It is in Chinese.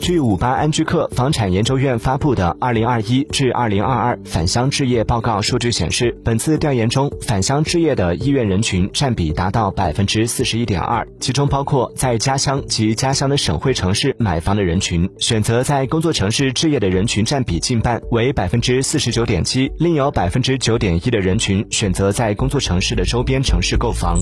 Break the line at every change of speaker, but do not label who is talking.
据五八安居客房产研究院发布的二零二一至二零二二返乡置业报告数据显示，本次调研中返乡置业的意愿人群占比达到百分之四十一点二，其中包括在家乡及家乡的省会城市买房的人群，选择在工作城市置业的人群占比近半，为百分之四十九点七，另有百分之九点一的人群选择在工作城市的周边城市购房。